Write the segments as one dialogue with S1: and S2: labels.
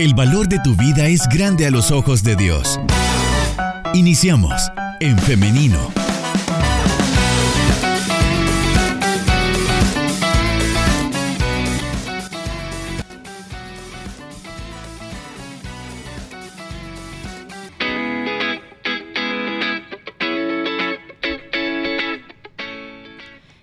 S1: El valor de tu vida es grande a los ojos de Dios. Iniciamos en femenino.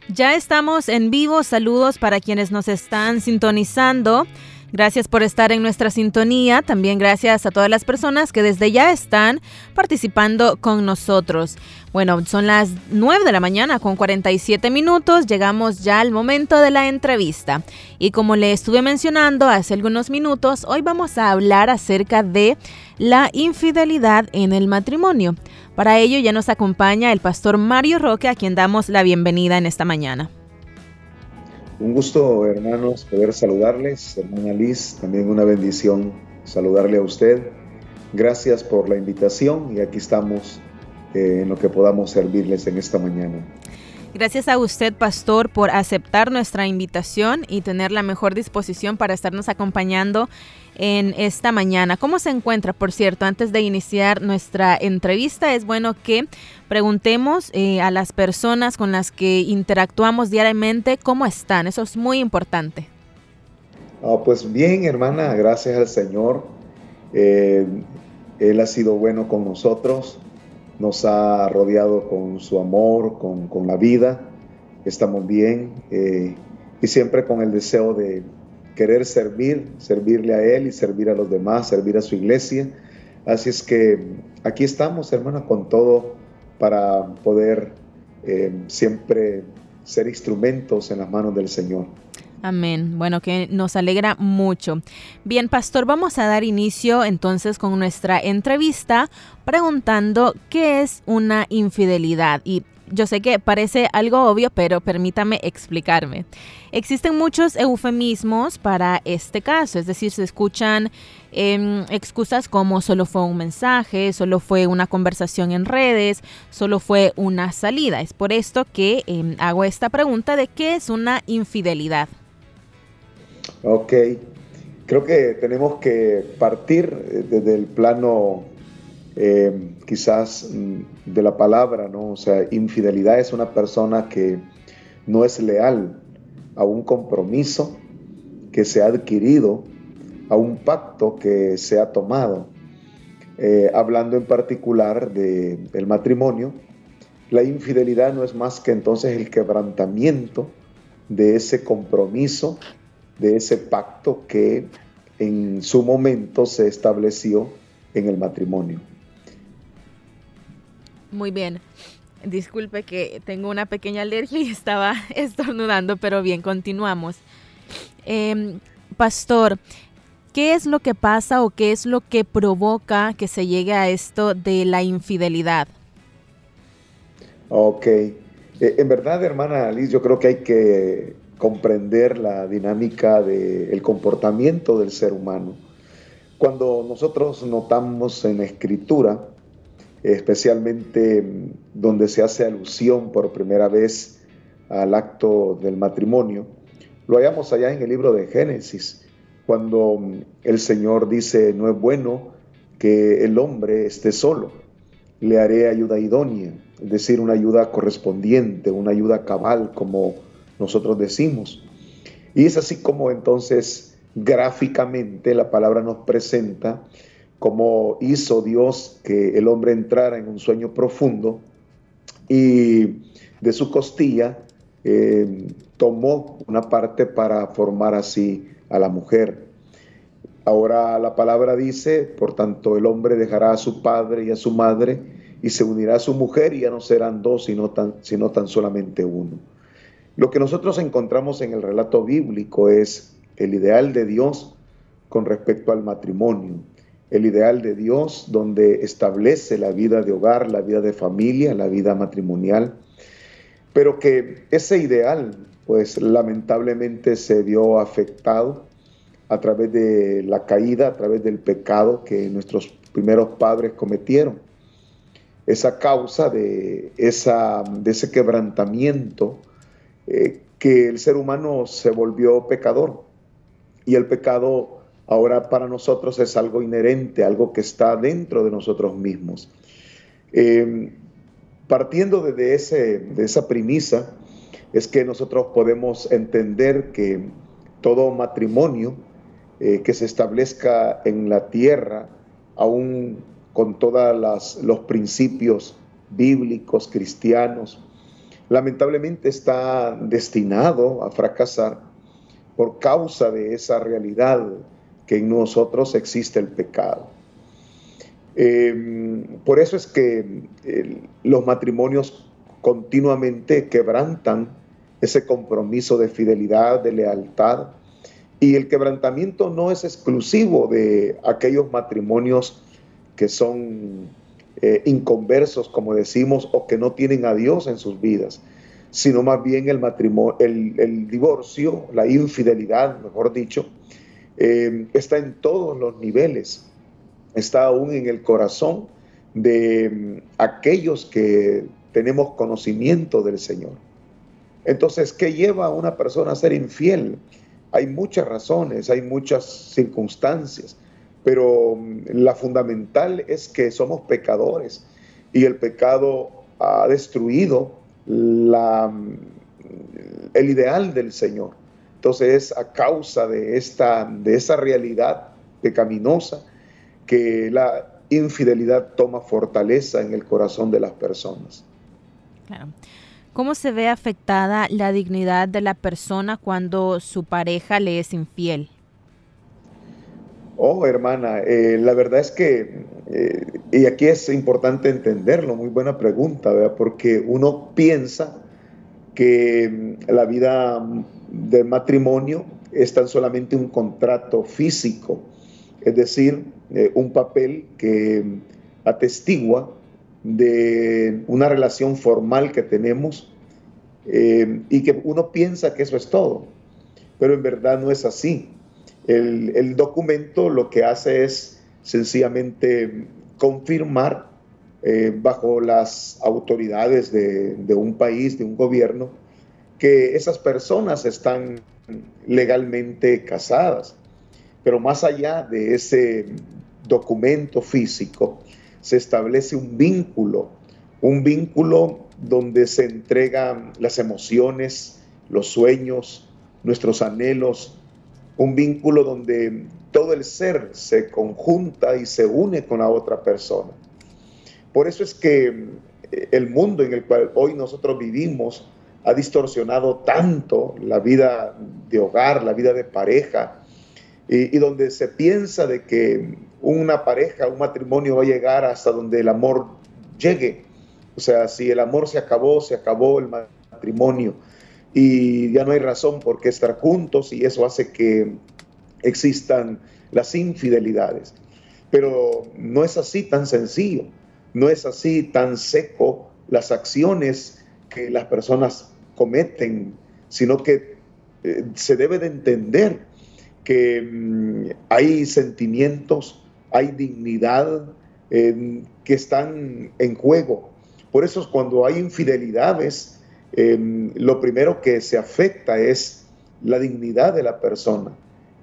S2: Ya estamos en vivo. Saludos para quienes nos están sintonizando. Gracias por estar en nuestra sintonía. También gracias a todas las personas que desde ya están participando con nosotros. Bueno, son las 9 de la mañana con 47 minutos. Llegamos ya al momento de la entrevista. Y como le estuve mencionando hace algunos minutos, hoy vamos a hablar acerca de la infidelidad en el matrimonio. Para ello ya nos acompaña el pastor Mario Roque, a quien damos la bienvenida en esta mañana.
S3: Un gusto, hermanos, poder saludarles. Hermana Liz, también una bendición saludarle a usted. Gracias por la invitación y aquí estamos eh, en lo que podamos servirles en esta mañana.
S2: Gracias a usted, pastor, por aceptar nuestra invitación y tener la mejor disposición para estarnos acompañando en esta mañana. ¿Cómo se encuentra? Por cierto, antes de iniciar nuestra entrevista, es bueno que preguntemos eh, a las personas con las que interactuamos diariamente cómo están. Eso es muy importante.
S3: Ah, pues bien, hermana, gracias al Señor. Eh, él ha sido bueno con nosotros, nos ha rodeado con su amor, con, la vida. Estamos bien eh, y siempre con el deseo de querer servir, servirle a Él y servir a los demás, servir a su iglesia. Así es que aquí estamos, hermanos, con todo para poder eh, siempre ser instrumentos en las manos del Señor.
S2: Amén. Bueno, que nos alegra mucho. Bien, pastor, vamos a dar inicio entonces con nuestra entrevista preguntando qué es una infidelidad. Y yo sé que parece algo obvio, pero permítame explicarme. Existen muchos eufemismos para este caso, es decir, se escuchan em, excusas como solo fue un mensaje, solo fue una conversación en redes, solo fue una salida. Es por esto que em, hago esta pregunta de qué es una infidelidad.
S3: Ok, creo que tenemos que partir eh, desde el plano eh, quizás mm, de la palabra, ¿no? O sea, infidelidad es una persona que no es leal a un compromiso que se ha adquirido, a un pacto que se ha tomado. Eh, hablando en particular del matrimonio, la infidelidad no es más que entonces el quebrantamiento de ese compromiso, de ese pacto que en su momento se estableció en el matrimonio.
S2: Muy bien. Disculpe que tengo una pequeña alergia y estaba estornudando, pero bien, continuamos. Em, pastor, ¿qué es lo que pasa o qué es lo que provoca que se llegue a esto de la infidelidad?
S3: Ok. Eh, en verdad, hermana Alice, yo creo que hay que comprender la dinámica del comportamiento del ser humano. Cuando nosotros notamos en escritura, especialmente donde se hace alusión por primera vez al acto del matrimonio. Lo hallamos allá en el libro de Génesis, cuando el Señor dice, no es bueno que el hombre esté solo, le haré ayuda idónea, es decir, una ayuda correspondiente, una ayuda cabal, como nosotros decimos. Y es así como entonces gráficamente la palabra nos presenta como hizo Dios que el hombre entrara en un sueño profundo y de su costilla eh, tomó una parte para formar así a la mujer. Ahora la palabra dice, por tanto el hombre dejará a su padre y a su madre y se unirá a su mujer y ya no serán dos, sino tan, sino tan solamente uno. Lo que nosotros encontramos en el relato bíblico es el ideal de Dios con respecto al matrimonio el ideal de Dios, donde establece la vida de hogar, la vida de familia, la vida matrimonial, pero que ese ideal, pues lamentablemente se vio afectado a través de la caída, a través del pecado que nuestros primeros padres cometieron. Esa causa de, esa, de ese quebrantamiento eh, que el ser humano se volvió pecador y el pecado ahora para nosotros es algo inherente, algo que está dentro de nosotros mismos. Em, partiendo de, ese, de esa premisa, es que nosotros podemos entender que todo matrimonio eh, que se establezca en la tierra, aún con todos los principios bíblicos, cristianos, lamentablemente está destinado a fracasar por causa de esa realidad que en nosotros existe el pecado. Em, por eso es que los matrimonios continuamente quebrantan ese compromiso de fidelidad, de lealtad, y el quebrantamiento no es exclusivo de aquellos matrimonios que son eh, inconversos, como decimos, o que no tienen a Dios en sus vidas, sino más bien el matrimonio, el, divorcio, la infidelidad, mejor dicho, eh, está en todos los niveles, está aún en el corazón de mm, aquellos que tenemos conocimiento del Señor. Entonces, ¿qué lleva a una persona a ser infiel? Hay muchas razones, hay muchas circunstancias, pero mm, la fundamental es que somos pecadores y el pecado ha destruido el ideal del Señor. Entonces es a causa de, esta, de esa realidad pecaminosa que la infidelidad toma fortaleza en el corazón de las personas.
S2: Claro. ¿Cómo se ve afectada la dignidad de la persona cuando su pareja le es infiel?
S3: Oh, hermana, eh, la verdad es que, eh, y aquí es importante entenderlo, muy buena pregunta, ¿verdad? porque uno piensa que mm, la vida del matrimonio es tan solamente un contrato físico, es decir, eh, un papel que atestigua de una relación formal que tenemos eh, y que uno piensa que eso es todo, pero en verdad no es así. El, documento lo que hace es sencillamente confirmar eh, bajo las autoridades de, de un país, de un gobierno, que esas personas están legalmente casadas. Pero más allá de ese documento físico, se establece un vínculo, un vínculo donde se entregan las emociones, los sueños, nuestros anhelos, un vínculo donde todo el ser se conjunta y se une con la otra persona. Por eso es que el mundo en el cual hoy nosotros vivimos ha distorsionado tanto la vida de hogar, la vida de pareja, y, donde se piensa de que una pareja, un matrimonio va a llegar hasta donde el amor llegue. O sea, si el amor se acabó, se acabó el matrimonio y ya no hay razón por qué estar juntos y eso hace que existan las infidelidades. Pero no es así tan sencillo, no es así tan seco las acciones que las personas cometen, sino que eh, se debe de entender que mm, hay sentimientos, hay dignidad que están en juego. Por eso cuando hay infidelidades, em, lo primero que se afecta es la dignidad de la persona.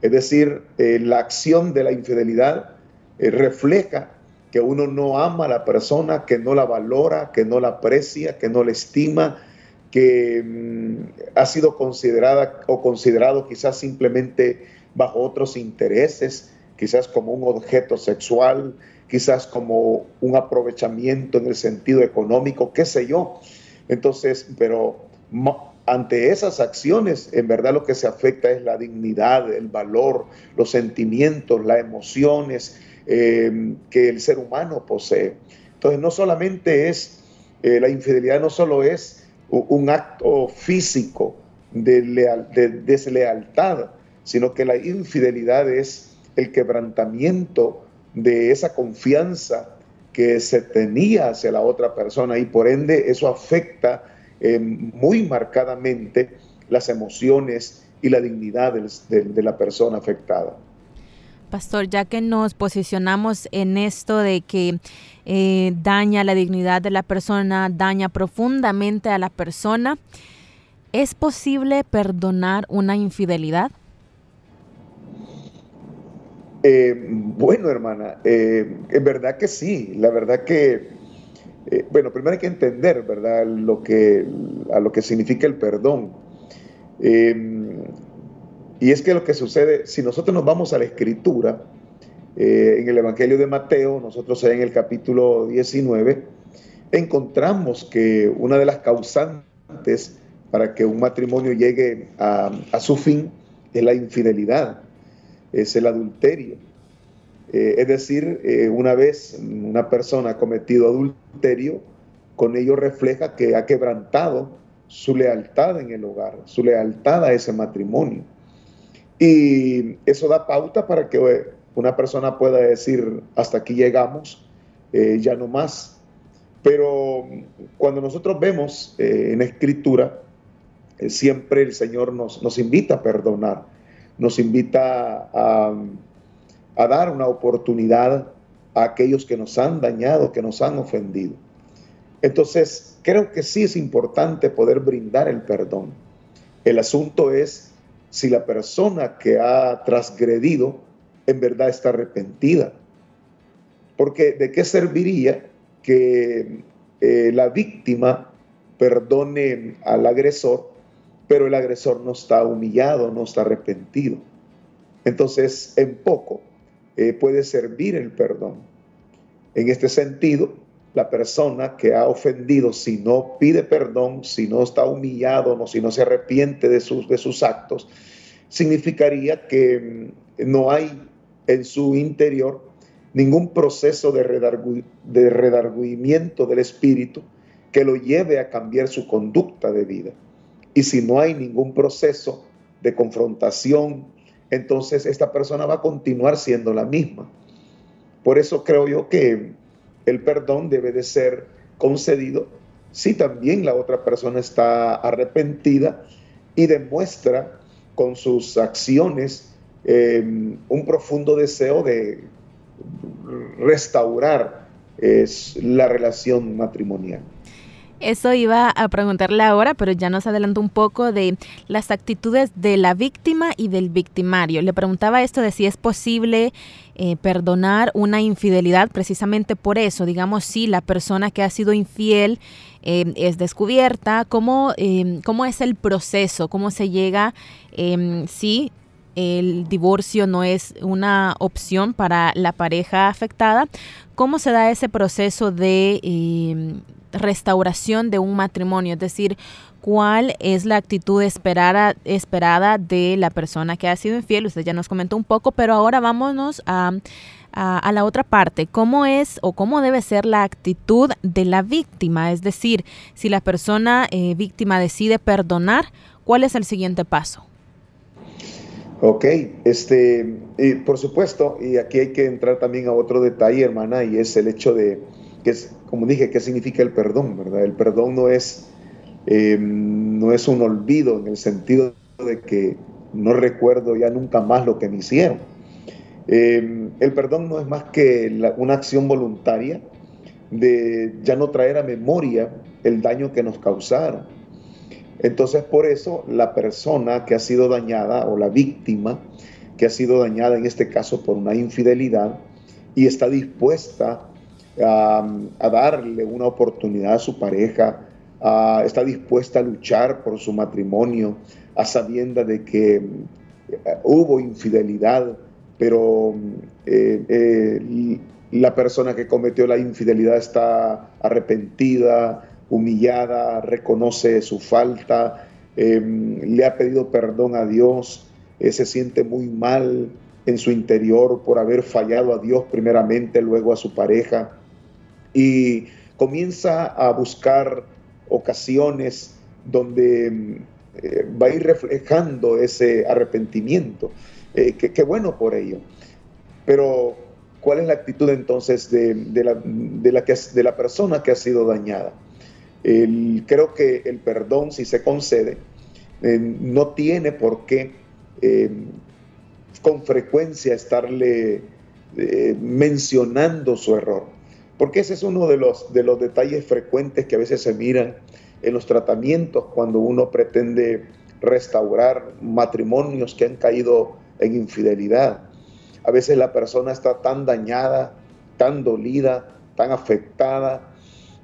S3: Es decir, eh, la acción de la infidelidad eh, refleja que uno no ama a la persona, que no la valora, que no la aprecia, que no la estima, que mm, ha sido considerada o considerado quizás simplemente bajo otros intereses, quizás como un objeto sexual, quizás como un aprovechamiento en el sentido económico, qué sé yo. Entonces, pero ante esas acciones, en verdad lo que se afecta es la dignidad, el valor, los sentimientos, las emociones em, que el ser humano posee. Entonces, no solamente es, eh, la infidelidad no solo es un acto físico de, de deslealtad, sino que la infidelidad es el quebrantamiento de esa confianza que se tenía hacia la otra persona y por ende eso afecta eh, muy marcadamente las emociones y la dignad de, la persona afectada.
S2: Pastor, ya que nos posicionamos en esto de que eh, daña la dignidad de la persona, daña profundamente a la persona, ¿es posible perdonar una infidelidad?
S3: Eh, bueno, hermana, eh, en verdad que sí, la verdad que, eh, bueno, primero hay que entender, ¿verdad?, lo que, a lo que significa el perdón. Y es que lo que sucede, si nosotros nos vamos a la escritura, en el Evangelio de Mateo, nosotros en el capítulo 19, encontramos que una de las causantes para que un matrimonio llegue a, a su fin es la infidelidad es el adulterio. Eh, es decir, eh, una vez una persona ha cometido adulterio, con ello refleja que ha quebrantado su lealtad en el hogar, su lealtad a ese matrimonio. Y eso da pauta para que eh, una persona pueda decir, hasta aquí llegamos, ya no más. Pero cuando nosotros vemos en escritura, siempre el Señor nos, nos invita a perdonar nos invita a, dar una oportunidad a aquellos que nos han dañado, que nos han ofendido. Entonces, creo que sí es importante poder brindar el perdón. El asunto es si la persona que ha transgredido en verdad está arrepentida. Porque de qué serviría que eh, la víctima perdone al agresor pero el agresor no está humillado, no está arrepentido. Entonces, en poco eh, puede servir el perdón. En este sentido, la persona que ha ofendido, si no pide perdón, si no está humillado, no, si no se arrepiente de sus, de sus actos, significaría que mm, no hay en su interior ningún proceso de, de redargüimiento del espíritu que lo lleve a cambiar su conducta de vida. Y si no hay ningún proceso de confrontación, entonces esta persona va a continuar siendo la misma. Por eso creo yo que el perdón debe de ser concedido si también la otra persona está arrepentida y demuestra con sus acciones em, un profundo deseo de restaurar la relación matrimonial.
S2: Eso iba a preguntarle ahora, pero ya nos adelantó un poco de las actitudes de la víctima y del victimario. Le preguntaba esto de si es posible eh, perdonar una infidelidad precisamente por eso. Digamos, si la persona que ha sido infiel eh, es descubierta, ¿cómo, em, ¿cómo es el proceso? ¿Cómo se llega em, si el divorcio no es una opción para la pareja afectada? ¿Cómo se da ese proceso de em, restauración de un matrimonio, es decir, cuál es la actitud esperada, esperada de la persona que ha sido infiel. Usted ya nos comentó un poco, pero ahora vámonos a, a, la otra parte. ¿Cómo es o cómo debe ser la actitud de la víctima? Es decir, si la persona eh, víctima decide perdonar, ¿cuál es el siguiente paso?
S3: Ok, este, y por supuesto, y aquí hay que entrar también a otro detalle, hermana, y es el hecho de, que es, como dije, ¿qué significa el perdón? ¿verdad? El perdón no es, eh, no es un olvido en el sentido de que no recuerdo ya nunca más lo que me hicieron. Eh, el perdón no es más que una acción voluntaria de ya no traer a memoria el daño que nos causaron. Entonces por eso la persona que ha sido dañada o la víctima que ha sido dañada en este caso por una infidelidad y está dispuesta a, darle una oportunidad a su pareja, está dispuesta a luchar por su matrimonio, a sabienda de que eh, hubo infidelidad, pero eh, eh, la persona que cometió la infidelidad está arrepentida, humillada, reconoce su falta, le ha pedido perdón a Dios, se siente muy mal en su interior por haber fallado a Dios primeramente, luego a su pareja y comienza a buscar ocasiones donde eh, va a ir reflejando ese arrepentimiento. Eh, qué bueno por ello. Pero, ¿cuál es la actitud entonces de, la, de la, persona que ha sido dañada? creo que el perdón, si se concede, eh, no tiene por qué con frecuencia estarle mencionando su error porque ese es uno de los, de los detalles frecuentes que a veces se miran en los tratamientos cuando uno pretende restaurar matrimonios que han caído en infidelidad. a veces la persona está tan dañada, tan dolida, tan afectada,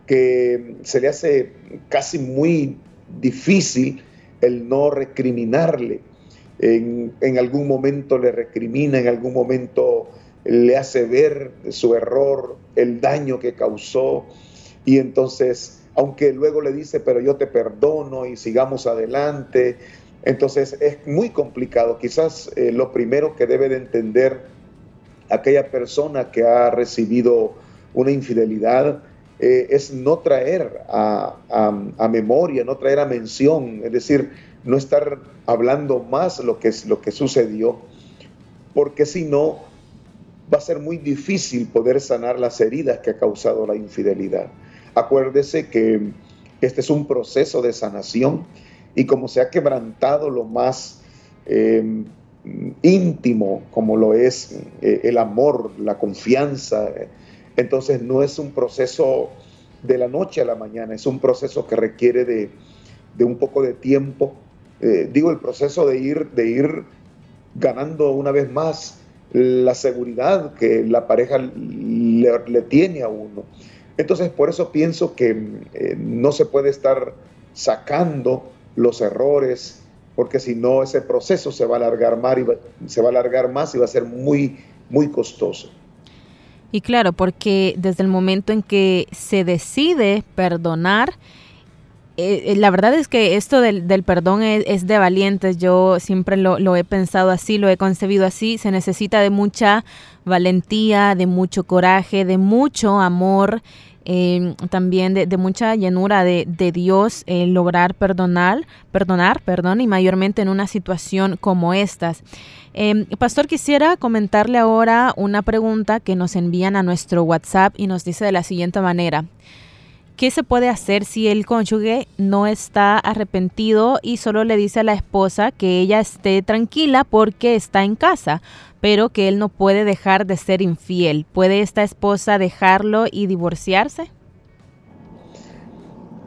S3: que se le hace casi muy difícil el no recriminarle. En, en, algún momento le recrimina, en algún momento le hace ver su error, el daño que causó, y entonces, aunque luego le dice, pero yo te perdono y sigamos adelante, entonces es muy complicado. Quizás eh, lo primero que debe de entender aquella persona que ha recibido una infidelidad eh, es no traer a, memoria, no traer a mención, es decir, no estar hablando más lo que, lo que sucedió, porque si no, va a ser muy difícil poder sanar las heridas que ha causado la infidelidad. Acuérdese que este es un proceso de sanación y como se ha quebrantado lo más eh, íntimo, como lo es eh, el amor, la confianza, entonces no es un proceso de la noche a la mañana, es un proceso que requiere de, un poco de tiempo. Eh, digo, el proceso de ir, de ir ganando una vez más la seguridad que la pareja le, tiene a uno. Entonces, por eso pienso que no se puede estar sacando los errores, porque si no ese proceso se va a alargar más y se va a alargar más y va a ser muy, muy costoso.
S2: Y claro, porque desde el momento en que se decide perdonar, eh, la verdad es que esto del, perdón es, de valientes. Yo siempre lo, he pensado así, lo he concebido así. Se necesita de mucha valentía, de mucho coraje, de mucho amor. Em, también de, mucha llenura de, Dios lograr perdonar, perdonar, perdón, y mayormente en una situación como estas. Em, pastor, quisiera comentarle ahora una pregunta que nos envían a nuestro WhatsApp y nos dice de la siguiente manera. ¿Qué se puede hacer si el cónyuge no está arrepentido y solo le dice a la esposa que ella esté tranquila porque está en casa, pero que él no puede dejar de ser infiel? ¿Puede esta esposa dejarlo y divorciarse?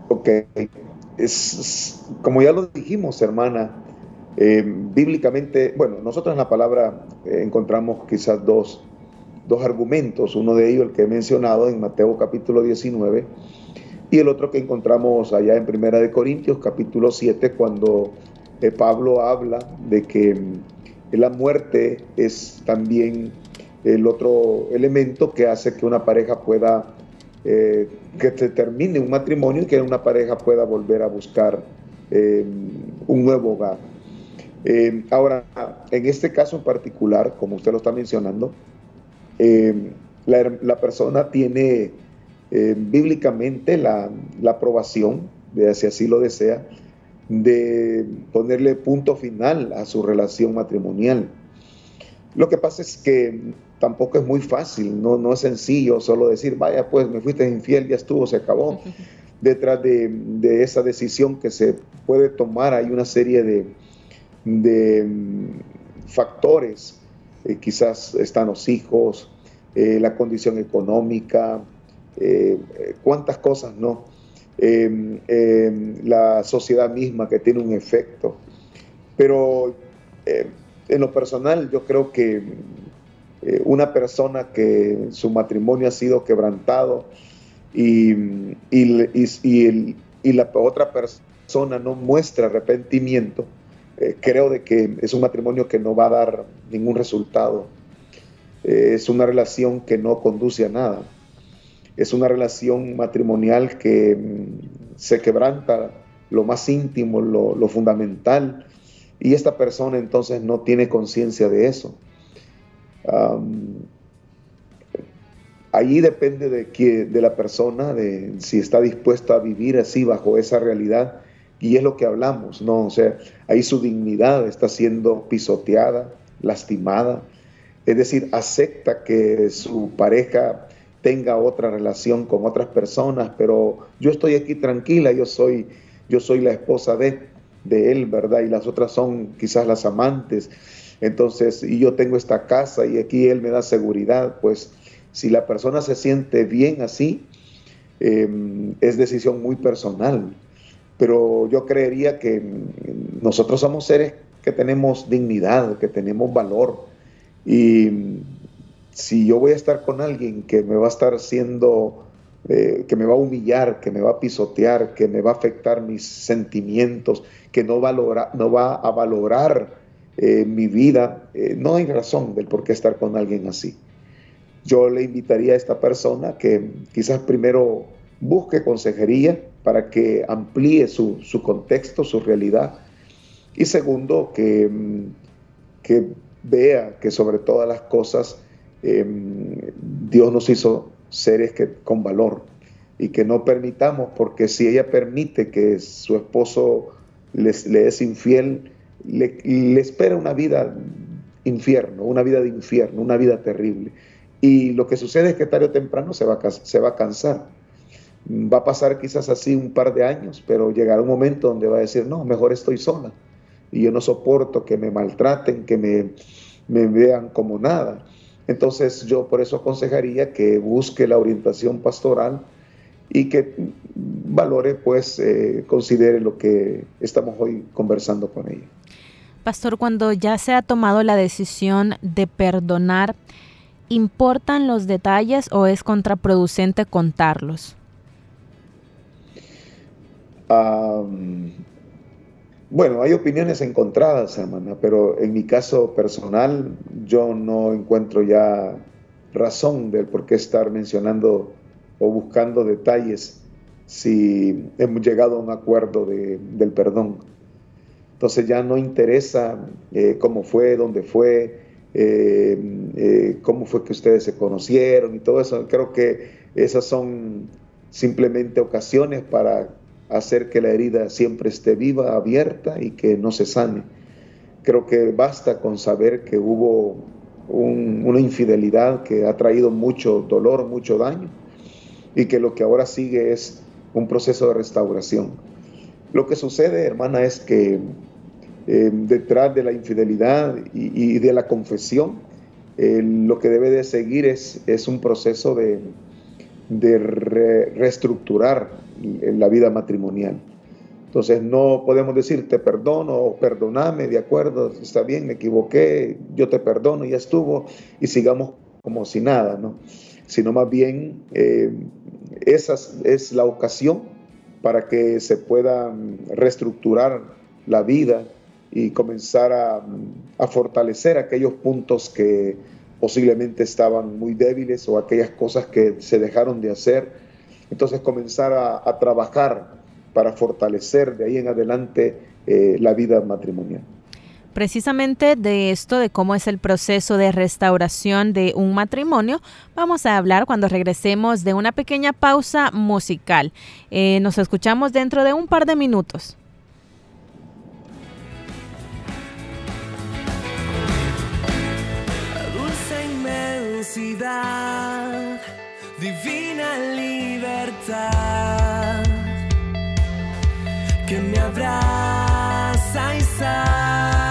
S3: Ok, es, como ya lo dijimos, hermana, eh, bíblicamente, bueno, nosotros en la palabra eh, encontramos quizás dos, dos argumentos, uno de ellos el que he mencionado en Mateo capítulo 19, y el otro que encontramos allá en Primera de Corintios, capítulo 7, cuando eh, Pablo habla de que mm, la muerte es también el otro elemento que hace que una pareja pueda, eh, que se termine un matrimonio y que una pareja pueda volver a buscar eh, un nuevo hogar. ahora, en este caso en particular, como usted lo está mencionando, la, la persona tiene eh, bíblicamente la, aprobación, de, si así lo desea, de ponerle punto final a su relación matrimonial. Lo que pasa es que tampoco es muy fácil, no, no es sencillo solo decir, vaya, pues me fuiste infiel, ya estuvo, se acabó. Detrás de, esa decisión que se puede tomar hay una serie de, de mm, factores, eh, quizás están los hijos, eh, la condición económica, eh, cuántas cosas no. Em, em, la sociedad misma que tiene un efecto. Pero em, en lo personal yo creo que eh, una persona que su matrimonio ha sido quebrantado y, y, la otra persona no muestra arrepentimiento, eh, creo de que es un matrimonio que no va a dar ningún resultado. es una relación que no conduce a nada es una relación matrimonial que mm, se quebranta lo más íntimo, lo, fundamental, y esta persona entonces no tiene conciencia de eso. allí depende de, que, de la persona, de si está dispuesta a vivir así bajo esa realidad, y es lo que hablamos, ¿no? O sea, ahí su dignidad está siendo pisoteada, lastimada, es decir, acepta que su pareja tenga otra relación con otras personas, pero yo estoy aquí tranquila, yo soy, yo soy la esposa de, de él, ¿verdad? Y las otras son quizás las amantes. Entonces, y yo tengo esta casa y aquí él me da seguridad, pues si la persona se siente bien así, em, es decisión muy personal. Pero yo creería que nosotros somos seres que tenemos dignidad, que tenemos valor, Y si yo voy a estar con alguien que me va a estar haciendo, eh, que me va a humillar, que me va a pisotear, que me va a afectar mis sentimientos, que no, valora, no va a valorar eh, mi vida, eh, no hay razón del por qué estar con alguien así. Yo le invitaría a esta persona que quizás primero busque consejería para que amplíe su, su contexto, su realidad. Y segundo, que, que vea que sobre todas las cosas Em, Dios nos hizo seres que, con valor y que no permitamos, porque si ella permite que su esposo les, le es infiel, le, espera una vida infierno, una vida de infierno, una vida terrible. Y lo que sucede es que tarde o temprano se va, a, se va a cansar. Va a pasar quizás así un par de años, pero llegará un momento donde va a decir, no, mejor estoy sola. Y yo no soporto que me maltraten, que me, me vean como nada. Entonces yo por eso aconsejaría que busque la orientación pastoral y que valore, pues, eh, considere lo que estamos hoy conversando con ella.
S2: Pastor, cuando ya se ha tomado la decisión de perdonar, ¿importan los detalles o es contraproducente contarlos?
S3: Bueno, hay opiniones encontradas, hermana, pero en mi caso personal yo no encuentro ya razón del por qué estar mencionando o buscando detalles si hemos llegado a un acuerdo del perdón. Entonces ya no interesa eh, cómo fue, dónde fue, eh, eh, cómo fue que ustedes se conocieron y todo eso. Creo que esas son simplemente ocasiones para hacer que la herida siempre esté viva, abierta y que no se sane. Creo que basta con saber que hubo una infidelidad que ha traído mucho dolor, mucho daño y que lo que ahora sigue es un proceso de restauración. Lo que sucede, hermana, es que eh, detrás de la infidelidad y, de la confesión, eh, lo que debe de seguir es, un proceso de reestructurar la vida matrimonial. Entonces no podemos decir te perdono o perdoname, de acuerdo, está bien, me equivoqué, yo te perdono, ya estuvo, y sigamos como si nada, ¿no? Sino más bien eh, esa es la ocasión para que se pueda reestructurar la vida y comenzar a, a fortalecer aquellos puntos que posiblemente estaban muy débiles o aquellas cosas que se dejaron de hacer. Entonces comenzar a, trabajar para fortalecer de ahí en adelante eh, la vida matrimonial.
S2: Precisamente de esto, de cómo es el proceso de restauración de un matrimonio, vamos a hablar cuando regresemos de una pequeña pausa musical. Eh, nos escuchamos dentro de un par de minutos.
S4: Divina libertad que me abraza y sabe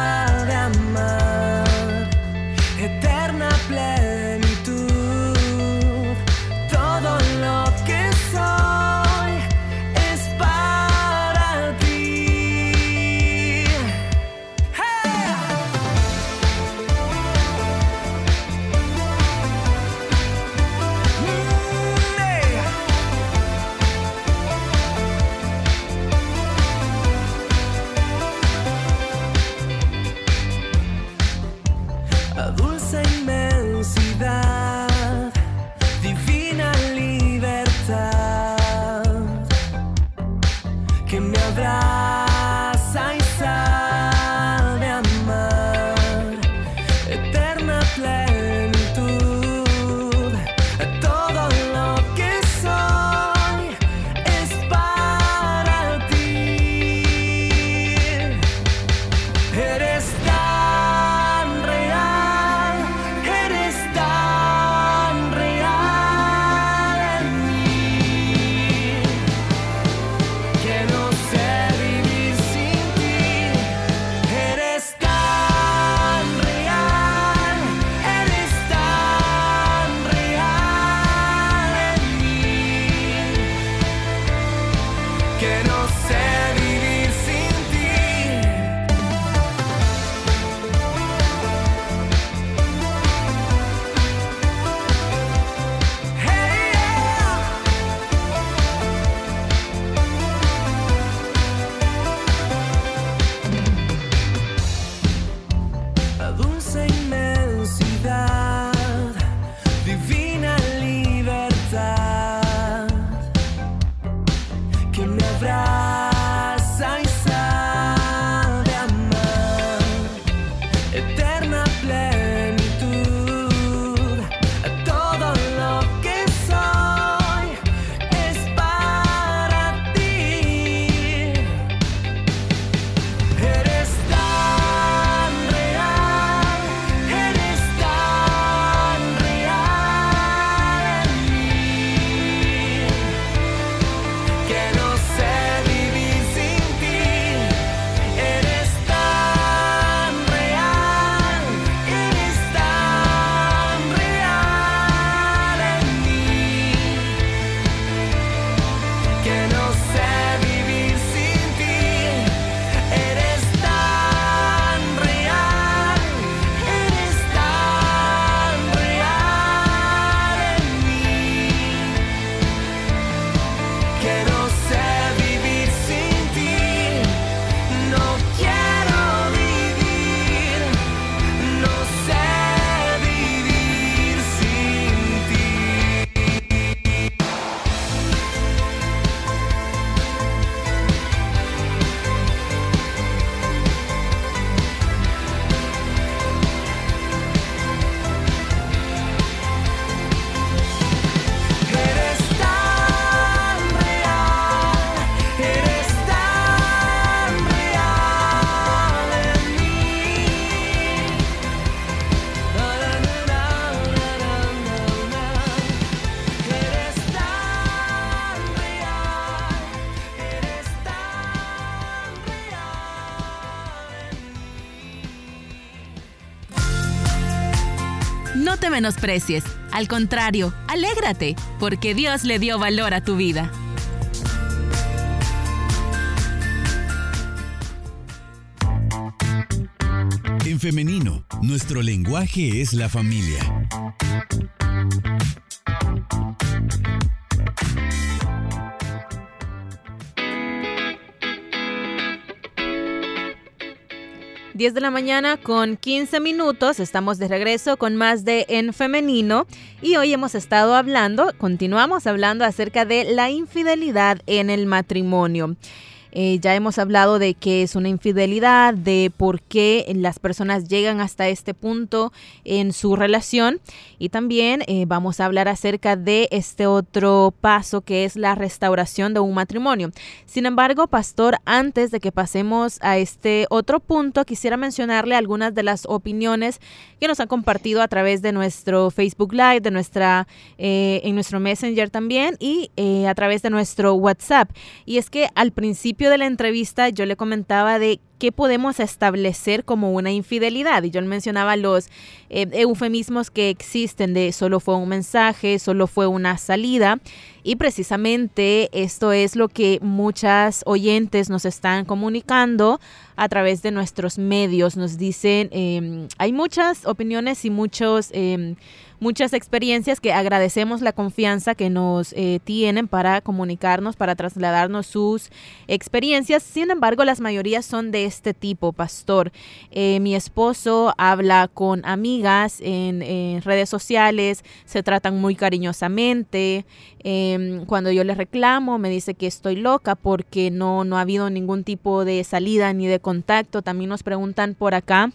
S2: al contrario, alégrate, porque Dios le dio valor a tu vida.
S1: En femenino, nuestro lenguaje es la familia.
S2: 10 de la mañana con 15 minutos. Estamos de regreso con más de En Femenino y hoy hemos estado hablando, continuamos hablando acerca de la infidelidad en el matrimonio. Eh, ya hemos hablado de qué es una infidelidad, de por qué las personas llegan hasta este punto en su relación y también eh, vamos a hablar acerca de este otro paso que es la restauración de un matrimonio. Sin embargo, pastor, antes de que pasemos a este otro punto, quisiera mencionarle algunas de las opiniones que nos han compartido a través de nuestro Facebook Live, de nuestra, eh, en nuestro Messenger también y a través de nuestro WhatsApp. Y es que al principio de la entrevista yo le comentaba de qué podemos establecer como una infidelidad. Y yo mencionaba los eh, eufemismos que existen de solo fue un mensaje, solo fue una salida. Y precisamente esto es lo que muchas oyentes nos están comunicando a través de nuestros medios. Nos dicen, em, hay muchas opiniones y muchos... Em, muchas experiencias que agradecemos la confianza que nos eh, tienen para comunicarnos, para trasladarnos sus experiencias. Sin embargo, las mayorías son de este tipo, pastor. Eh, mi esposo habla con amigas en, redes sociales, se tratan muy cariñosamente. Em, cuando yo le reclamo, me dice que estoy loca porque no, no ha habido ningún tipo de salida ni de contacto. También nos preguntan por acá.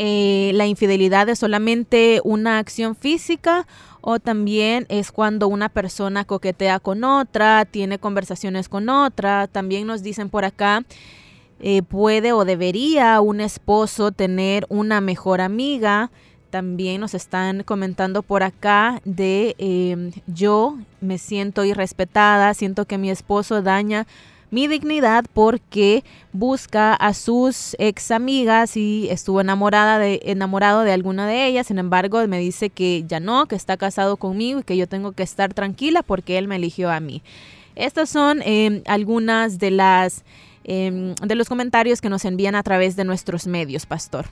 S2: Eh, la infidelidad es solamente una acción física o también es cuando una persona coquetea con otra, tiene conversaciones con otra. También nos dicen por acá eh, puede o debería un esposo tener una mejor amiga. También nos están comentando por acá de em, yo me siento irrespetada, siento que mi esposo daña mi dignidad porque busca a sus ex amigas y estuvo enamorada de, enamorado de alguna de ellas. Sin embargo, me dice que ya no, que está casado conmigo y que yo tengo que estar tranquila porque él me eligió a mí. Estas son em, algunas de las Em, de los comentarios que nos envían a través de nuestros medios, Pastor.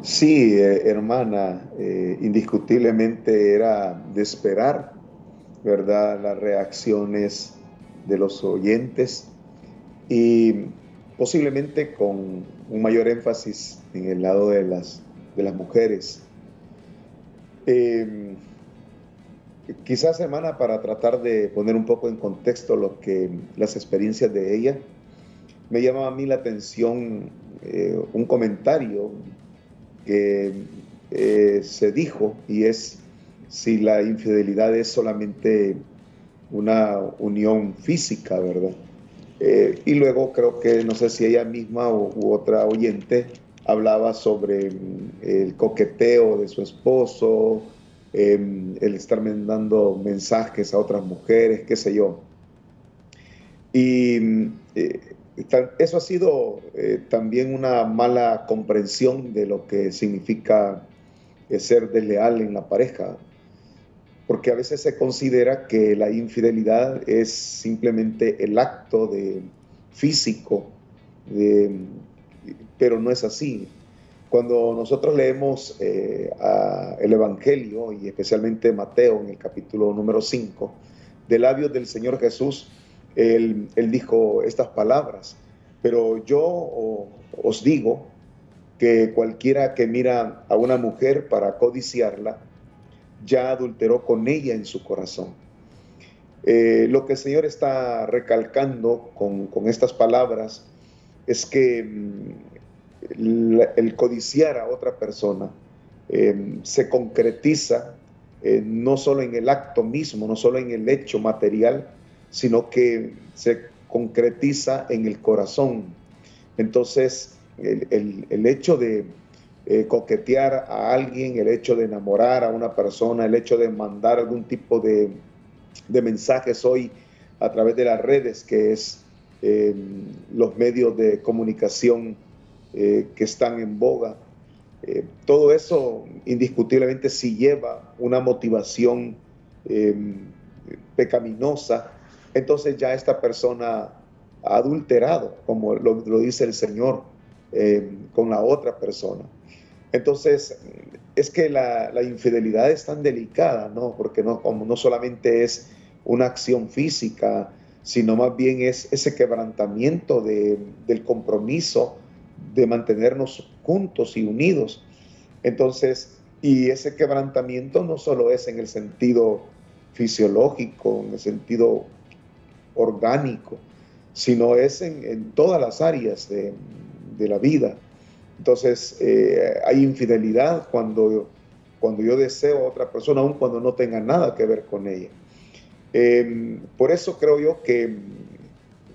S3: Sí, eh, hermana, eh, indiscutiblemente era de esperar, ¿verdad? Las reacciones de los oyentes y posiblemente con un mayor énfasis en el lado de las, de las mujeres. Em, Quizás, hermana, para tratar de poner un poco en contexto lo que las experiencias de ella, me llamaba a mí la atención eh, un comentario que eh, se dijo y es si la infidelidad es solamente una unión física, ¿verdad? Eh, y luego creo que, no sé si ella misma u otra oyente hablaba sobre el coqueteo de su esposo, Em, el estar mandando mensajes a otras mujeres, qué sé yo. Y eh, eso ha sido eh, también una mala comprensión de lo que significa ser desleal en la pareja, porque a veces se considera que la infidelidad es simplemente el acto de físico, pero no es así. Cuando nosotros leemos eh, el Evangelio y especialmente Mateo en el capítulo número 5, de labios del Señor Jesús, él, dijo estas palabras, pero yo os digo que cualquiera que mira a una mujer para codiciarla, ya adulteró con ella en su corazón. Eh, lo que el Señor está recalcando con, con estas palabras es que mm, el, codiciar a otra persona em, se concretiza eh, no solo en el acto mismo, no solo en el hecho material, sino que se concretiza en el corazón. Entonces, el, hecho de eh, coquetear a alguien, el hecho de enamorar a una persona, el hecho de mandar algún tipo de, mensajes hoy a través de las redes, que es em, los medios de comunicación eh, que están en boga, eh, todo eso indiscutiblemente si lleva una motivación em, pecaminosa, entonces ya esta persona ha adulterado, como lo, dice el Señor, em, con la otra persona. Entonces, es que la, infidelidad es tan delicada, ¿no? Porque no, como no solamente es una acción física, sino más bien es ese quebrantamiento del compromiso de mantenernos juntos y unidos. Entonces, y ese quebrantamiento no solo es en el sentido fisiológico, en el sentido orgánico, sino es en, todas las áreas de, la vida. Entonces, eh, hay infidelidad cuando, cuando yo deseo a otra persona, aun cuando no tenga nada que ver con ella. Em, por eso creo yo que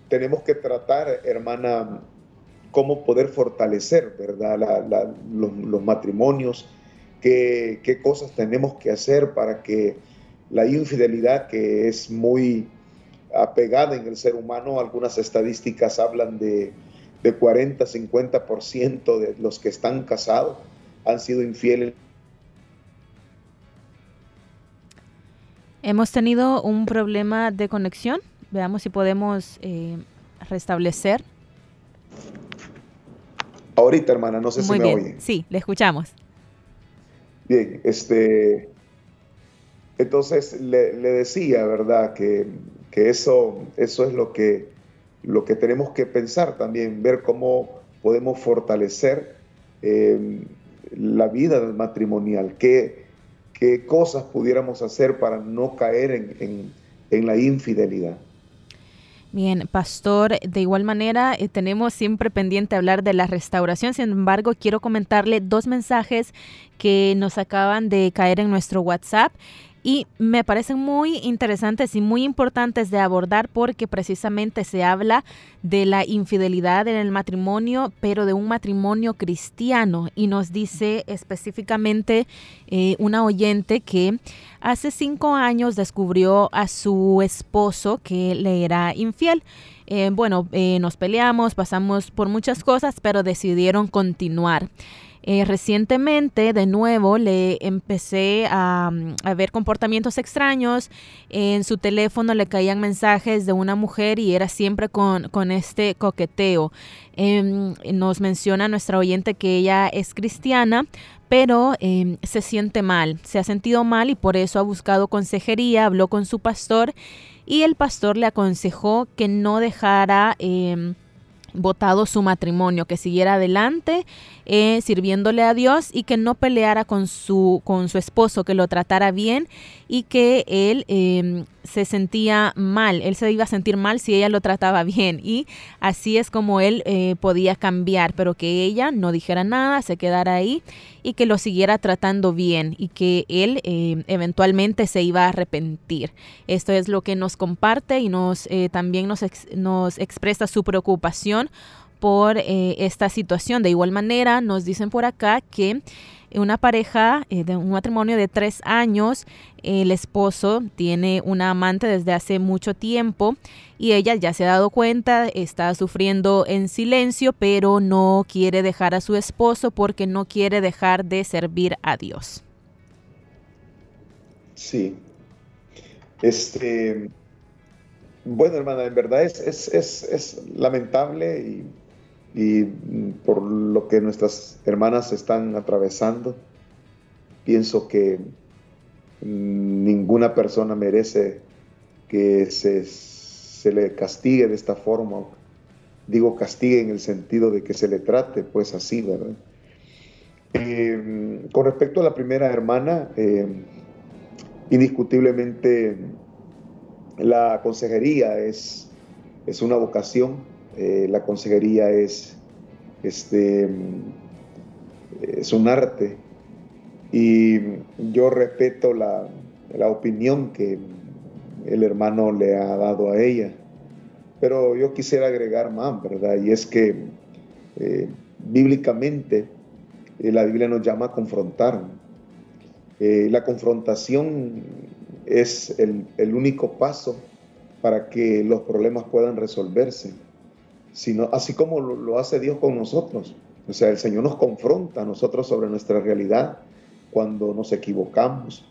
S3: tenemos que tratar, hermana, cómo poder fortalecer, ¿verdad? los, matrimonios, qué, qué, cosas tenemos que hacer para que la infidelidad, que es muy apegada en el ser humano, algunas estadísticas hablan de, de 40, 50% de los que están casados han sido infieles.
S2: Hemos tenido un problema de conexión. Veamos si podemos eh, restablecer.
S3: Ahorita, hermana, no sé si me
S2: bien. Sí, le escuchamos.
S3: Bien, este. Entonces le, decía, ¿verdad? Que, eso, eso es lo que, lo que tenemos que pensar también, ver cómo podemos fortalecer em, la vida matrimonial, qué, qué cosas pudiéramos hacer para no caer en, en la infidelidad.
S2: Bien, pastor, de igual manera eh, tenemos siempre pendiente hablar de la restauración, sin embargo quiero comentarle dos mensajes que nos acaban de caer en nuestro WhatsApp y me parecen muy interesantes y muy importantes de abordar porque precisamente se habla de la infidelidad en el matrimonio, pero de un matrimonio cristiano y nos dice específicamente eh, una oyente que hace cinco años descubrió a su esposo que le era infiel. Eh, bueno, eh, nos peleamos, pasamos por muchas cosas, pero decidieron continuar. Eh, recientemente, de nuevo, le empecé a, ver comportamientos extraños. En su teléfono le caían mensajes de una mujer y era siempre con, este coqueteo. Em, nos menciona nuestra oyente que ella es cristiana, pero em, se siente mal, se ha sentido mal y por eso ha buscado consejería, habló con su pastor y el pastor le aconsejó que no dejara em, votado su matrimonio, que siguiera adelante eh, sirviéndole a Dios y que no peleara con su, con su esposo, que lo tratara bien y que él em, se sentía mal, él se iba a sentir mal si ella lo trataba bien y así es como él eh, podía cambiar, pero que ella no dijera nada, se quedara ahí y que lo siguiera tratando bien y que él em, eventualmente se iba a arrepentir. Esto es lo que nos comparte y nos eh, también nos, nos expresa su preocupación por eh, esta situación. De igual manera, nos dicen por acá que una pareja eh, de un matrimonio de tres años, el esposo tiene una amante desde hace mucho tiempo y ella ya se ha dado cuenta, está sufriendo en silencio, pero no quiere dejar a su esposo porque no quiere dejar de servir a Dios.
S3: Sí. Este, bueno, hermana, en verdad es, es, es, es lamentable y y por lo que nuestras hermanas están atravesando, pienso que ninguna persona merece que se, le castigue de esta forma. Digo castigue en el sentido de que se le trate pues así, ¿verdad? Eh, con respecto a la primera hermana, eh, indiscutiblemente la consejería es, es una vocación eh, la consejería es, este, es un arte y yo respeto la, opinión que el hermano le ha dado a ella. Pero yo quisiera agregar más, ¿verdad? Y es que eh, bíblicamente eh, la Biblia nos llama a confrontar. la confrontación es el, el, único paso para que los problemas puedan resolverse sino así como lo, hace Dios con nosotros. O sea, el Señor nos confronta a nosotros sobre nuestra realidad cuando nos equivocamos.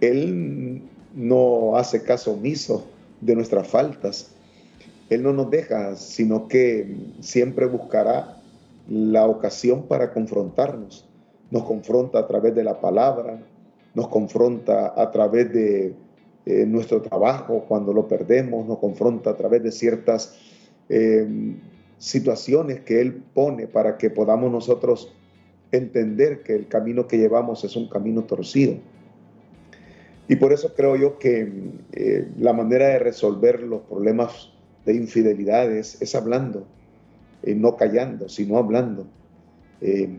S3: Él no hace caso omiso de nuestras faltas. Él no nos deja, sino que siempre buscará la ocasión para confrontarnos. Nos confronta a través de la palabra, nos confronta a través de eh, nuestro trabajo cuando lo perdemos, nos confronta a través de ciertas eh, situaciones que Él pone para que podamos nosotros entender que el camino que llevamos es un camino torcido. Y por eso creo yo que eh, la manera de resolver los problemas de infidelidades es hablando, eh, no callando, sino hablando. Eh,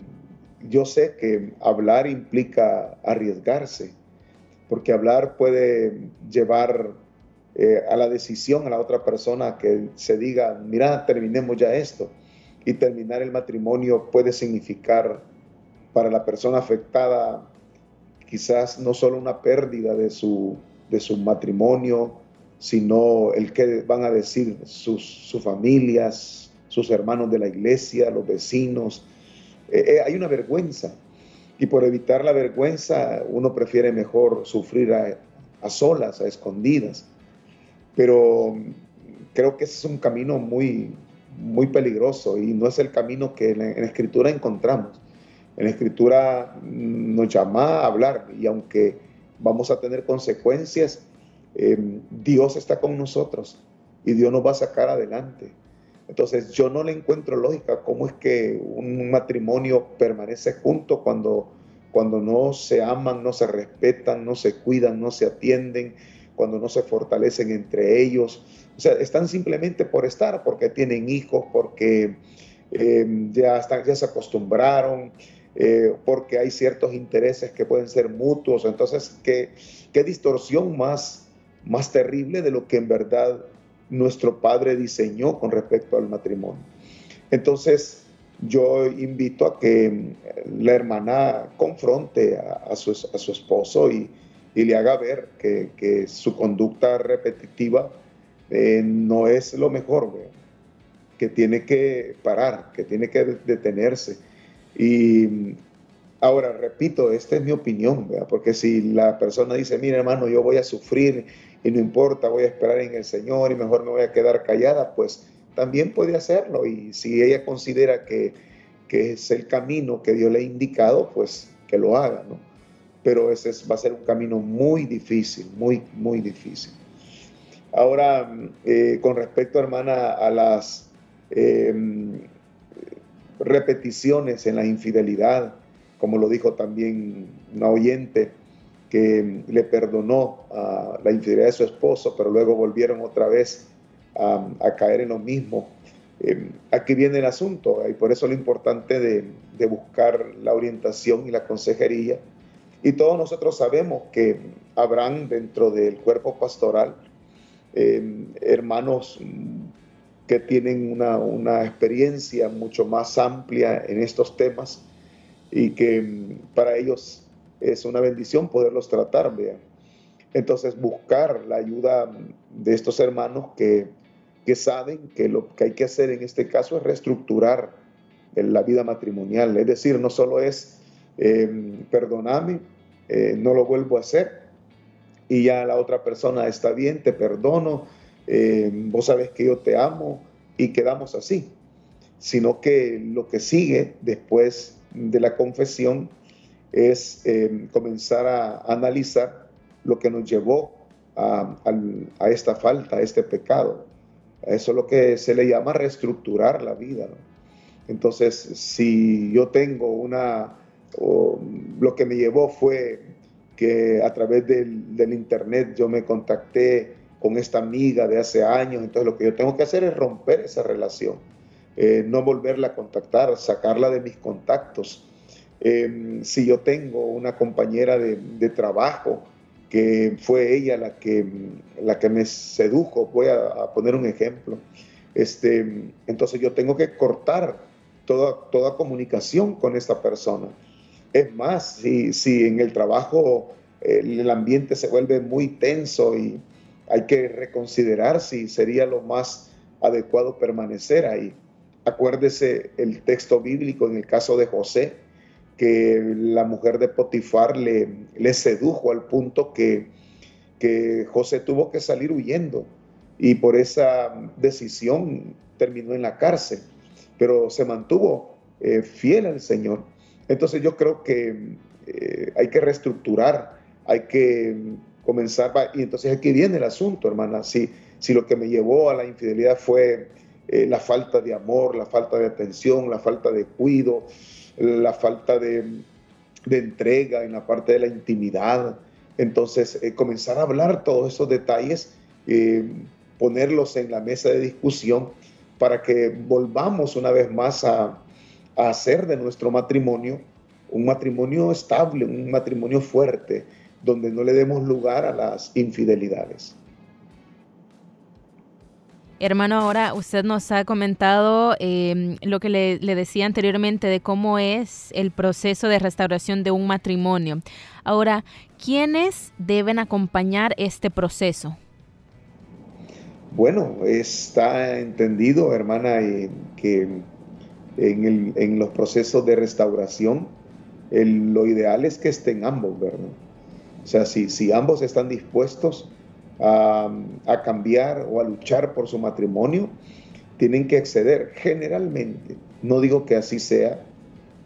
S3: yo sé que hablar implica arriesgarse, porque hablar puede llevar eh, a la decisión a la otra persona que se diga, mira, terminemos ya esto. Y terminar el matrimonio puede significar para la persona afectada quizás no solo una pérdida de su, de su matrimonio, sino el que van a decir sus, sus familias, sus hermanos de la iglesia, los vecinos. Eh, eh, hay una vergüenza y por evitar la vergüenza uno prefiere mejor sufrir a, a solas, a escondidas. Pero creo que ese es un camino muy, muy peligroso y no es el camino que en la, en escritura encontramos. En la escritura nos llama a hablar y aunque vamos a tener consecuencias, eh, Dios está con nosotros y Dios nos va a sacar adelante. Entonces yo no le encuentro lógica cómo es que un matrimonio permanece junto cuando, cuando no se aman, no se respetan, no se cuidan, no se atienden, cuando no se fortalecen entre ellos. O sea, están simplemente por estar, porque tienen hijos, porque eh, ya, están, ya se acostumbraron, eh, porque hay ciertos intereses que pueden ser mutuos. Entonces, ¿qué, qué distorsión más más terrible de lo que en verdad nuestro Padre diseñó con respecto al matrimonio. Entonces, yo invito a que la hermana confronte a, su, a su, esposo y, y, le haga ver que, que su conducta repetitiva eh, no es lo mejor, que tiene que parar, que tiene que detenerse. Y ahora, repito, esta es mi opinión, porque si la persona dice, mira hermano, yo voy a sufrir y no importa, voy a esperar en el Señor y mejor me voy a quedar callada, pues también puede hacerlo. Y si ella considera que, que es el camino que Dios le ha indicado, pues que lo haga, ¿no? Pero ese va a ser un camino muy difícil, muy, muy difícil. Ahora, eh, con respecto, hermana, a las eh, repeticiones en la infidelidad, como lo dijo también una oyente, que le perdonó la infidelidad de su esposo, pero luego volvieron otra vez a, a caer en lo mismo. Eh, aquí viene el asunto y por eso lo importante de, de, buscar la orientación y la consejería. Y todos nosotros sabemos que habrán dentro del cuerpo pastoral eh, hermanos que tienen una, una experiencia mucho más amplia en estos temas y que para ellos es una bendición poderlos tratar, vean. Entonces, buscar la ayuda de estos hermanos que, que saben que lo que hay que hacer en este caso es reestructurar la vida matrimonial. Es decir, no solo es perdoname, eh, no lo vuelvo a hacer y ya la otra persona está bien, te perdono, eh, vos sabes que yo te amo y quedamos así, sino que lo que sigue después de la confesión es eh, comenzar a analizar lo que nos llevó a, esta falta, a este pecado. Eso es lo que se le llama reestructurar la vida. Entonces, si yo tengo una, o, lo que me llevó fue que a través del, internet yo me contacté con esta amiga de hace años, entonces lo que yo tengo que hacer es romper esa relación, eh, no volverla a contactar, sacarla de mis contactos eh, si yo tengo una compañera de, de, trabajo que fue ella la que, la que me sedujo, voy a, a, poner un ejemplo, este, entonces yo tengo que cortar toda, toda comunicación con esta persona. Es más, si, si en el trabajo el, ambiente se vuelve muy tenso y hay que reconsiderar si sería lo más adecuado permanecer ahí. Acuérdese el texto bíblico en el caso de José, que la mujer de Potifar le, le sedujo al punto que, que José tuvo que salir huyendo y por esa decisión terminó en la cárcel, pero se mantuvo eh, fiel al Señor. Entonces yo creo que eh, hay que reestructurar, hay que comenzar, y entonces aquí viene el asunto, hermana, si, si lo que me llevó a la infidelidad fue eh, la falta de amor, la falta de atención, la falta de cuido, la falta de, entrega en la parte de la intimidad, entonces comenzar a hablar todos esos detalles, ponerlos en la mesa de discusión para que volvamos una vez más a, hacer de nuestro matrimonio un matrimonio estable, un matrimonio fuerte, donde no le demos lugar a las infidelidades.
S2: Hermano, ahora usted nos ha comentado em, lo que le, le, decía anteriormente de cómo es el proceso de restauración de un matrimonio. Ahora, ¿quiénes deben acompañar este proceso?
S3: Bueno, está entendido, hermana, que en, los procesos de restauración lo ideal es que estén ambos, ¿verdad? O sea, si, si ambos están dispuestos a, cambiar o a luchar por su matrimonio, tienen que exceder. Generalmente, no digo que así sea,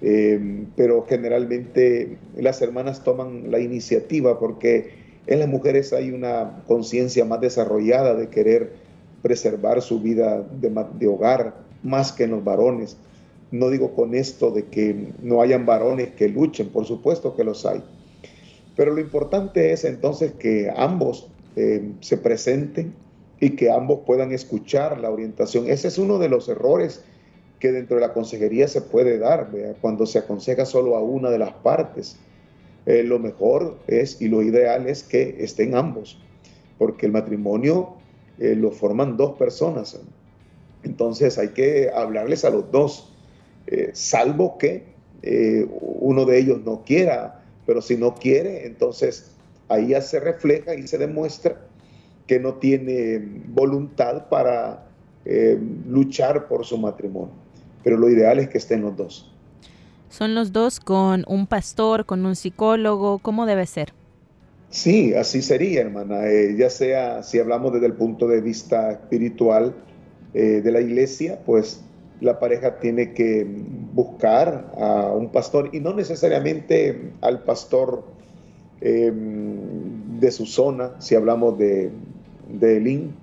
S3: eh, pero generalmente las hermanas toman la iniciativa porque en las mujeres hay una conciencia más desarrollada de querer preservar su vida de, hogar más que en los varones. No digo con esto de que no hayan varones que luchen, por supuesto que los hay. Pero lo importante es entonces que ambos eh, se presenten y que ambos puedan escuchar la orientación. Ese es uno de los errores que dentro de la consejería se puede dar, cuando se aconseja solo a una de las partes eh, lo mejor es y lo ideal es que estén ambos, porque el matrimonio eh, lo forman dos personas. Entonces hay que hablarles a los dos, eh, salvo que uno de ellos no quiera, pero si no quiere, entonces ahí ya se refleja y se demuestra que no tiene voluntad para luchar por su matrimonio. Pero lo ideal es que estén los dos.
S2: ¿Son los dos con un pastor, con un psicólogo? ¿Cómo debe ser?
S3: Sí, así sería, hermana. Eh, ya sea si hablamos desde el punto de vista espiritual eh, de la iglesia, pues la pareja tiene que buscar a un pastor y no necesariamente al pastor em, de su zona, si hablamos de, de Elín,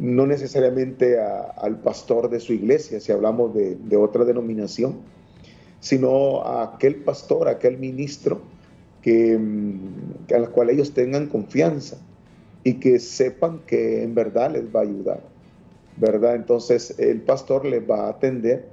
S3: no necesariamente al pastor de su iglesia, si hablamos de, otra denominación sino a aquel pastor, a aquel ministro que, mm, al cual ellos tengan confianza y que sepan que en verdad les va a ayudar, ¿verdad? Entonces el pastor les va a atender,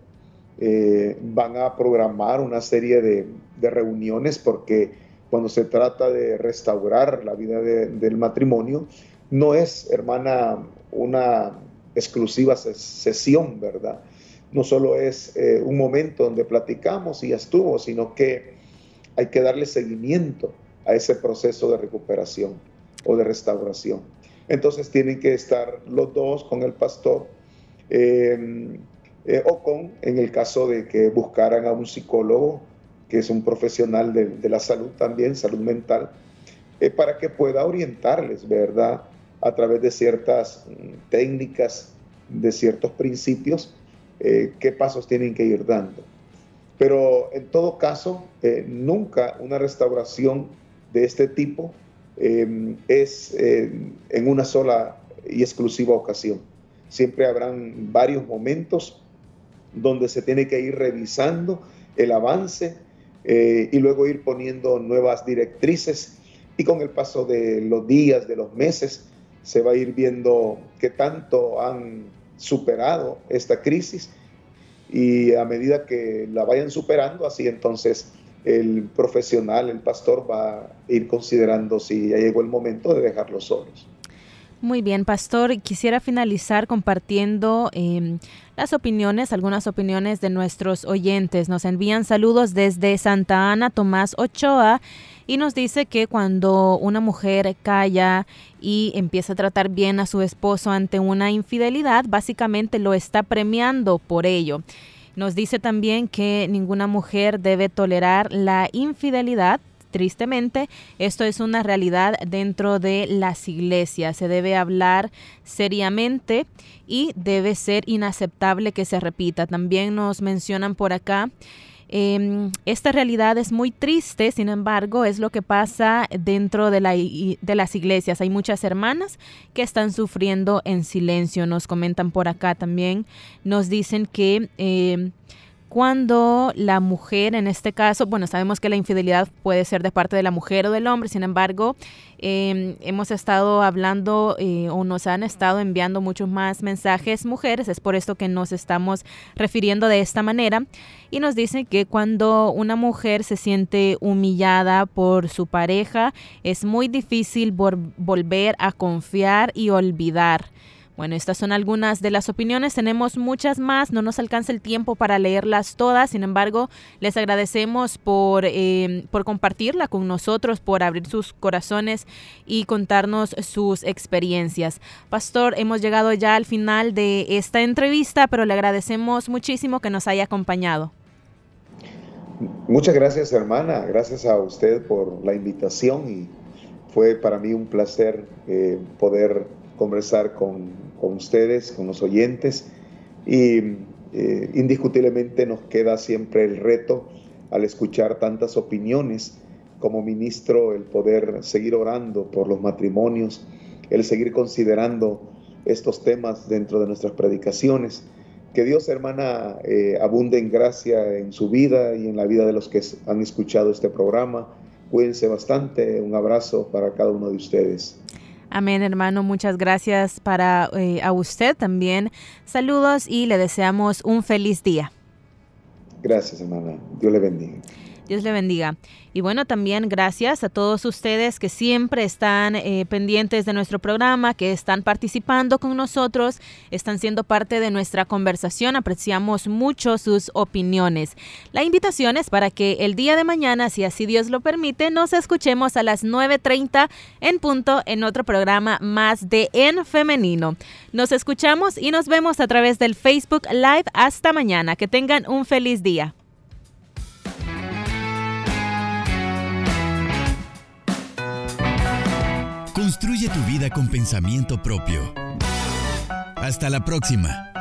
S3: eh, van a programar una serie de, reuniones porque cuando se trata de restaurar la vida del matrimonio, no es, hermana, una exclusiva sesión, ¿verdad? no solo es eh, un momento donde platicamos y ya estuvo, sino que hay que darle seguimiento a ese proceso de recuperación o de restauración. Entonces tienen que estar los dos con el pastor em, eh, o con, en el caso de que buscaran a un psicólogo, que es un profesional de, la salud también, salud mental, eh, para que pueda orientarles, ¿verdad? A través de ciertas mm, técnicas, de ciertos principios eh, qué pasos tienen que ir dando. Pero en todo caso, eh, nunca una restauración de este tipo em, es eh, en una sola y exclusiva ocasión. Siempre habrán varios momentos donde se tiene que ir revisando el avance y luego ir poniendo nuevas directrices y con el paso de los días, de los meses, se va a ir viendo qué tanto han superado esta crisis y a medida que la vayan superando, así entonces el profesional, el pastor va a ir considerando si ya llegó el momento de dejarlos solos.
S2: Muy bien, pastor. Quisiera finalizar compartiendo em, las opiniones, algunas opiniones de nuestros oyentes. Nos envían saludos desde Santa Ana, Tomás Ochoa y nos dice que cuando una mujer calla y empieza a tratar bien a su esposo ante una infidelidad, básicamente lo está premiando por ello. Nos dice también que ninguna mujer debe tolerar la infidelidad. Tristemente, esto es una realidad dentro de las iglesias. Se debe hablar seriamente y debe ser inaceptable que se repita. También nos mencionan por acá Em, esta realidad es muy triste, sin embargo, es lo que pasa dentro de, la, de las iglesias. Hay muchas hermanas que están sufriendo en silencio. Nos comentan por acá también, nos dicen que... Em, cuando la mujer, en este caso, bueno, sabemos que la infidelidad puede ser de parte de la mujer o del hombre, sin embargo, em, hemos estado hablando eh, o nos han estado enviando muchos más mensajes mujeres, es por esto que nos estamos refiriendo de esta manera, y nos dicen que cuando una mujer se siente humillada por su pareja, es muy difícil volver a confiar y olvidar. Bueno, estas son algunas de las opiniones, tenemos muchas más, no nos alcanza el tiempo para leerlas todas, sin embargo, les agradecemos por, eh, por compartirla con nosotros, por abrir sus corazones y contarnos sus experiencias. Pastor, hemos llegado ya al final de esta entrevista, pero le agradecemos muchísimo que nos haya acompañado.
S3: Muchas gracias, hermana, gracias a usted por la invitación y fue para mí un placer eh, poder conversar con, con, ustedes, con los oyentes y eh, indiscutiblemente nos queda siempre el reto al escuchar tantas opiniones como ministro el poder seguir orando por los matrimonios, el seguir considerando estos temas dentro de nuestras predicaciones. Que Dios, hermana, eh, abunde en gracia en su vida y en la vida de los que han escuchado este programa. Cuídense bastante. Un abrazo para cada uno de ustedes.
S2: Amén, hermano. Muchas gracias para eh, a usted también. Saludos y le deseamos un feliz día.
S3: Gracias, hermana. Dios le bendiga.
S2: Dios le bendiga. Y bueno, también gracias a todos ustedes que siempre están eh, pendientes de nuestro programa, que están participando con nosotros, están siendo parte de nuestra conversación. Apreciamos mucho sus opiniones. La invitación es para que el día de mañana, si así Dios lo permite, nos escuchemos a las 9.30 en punto en otro programa más de En Femenino. Nos escuchamos y nos vemos a través del Facebook Live. Hasta mañana. Que tengan un feliz día.
S1: Construye tu vida con pensamiento propio. Hasta la próxima.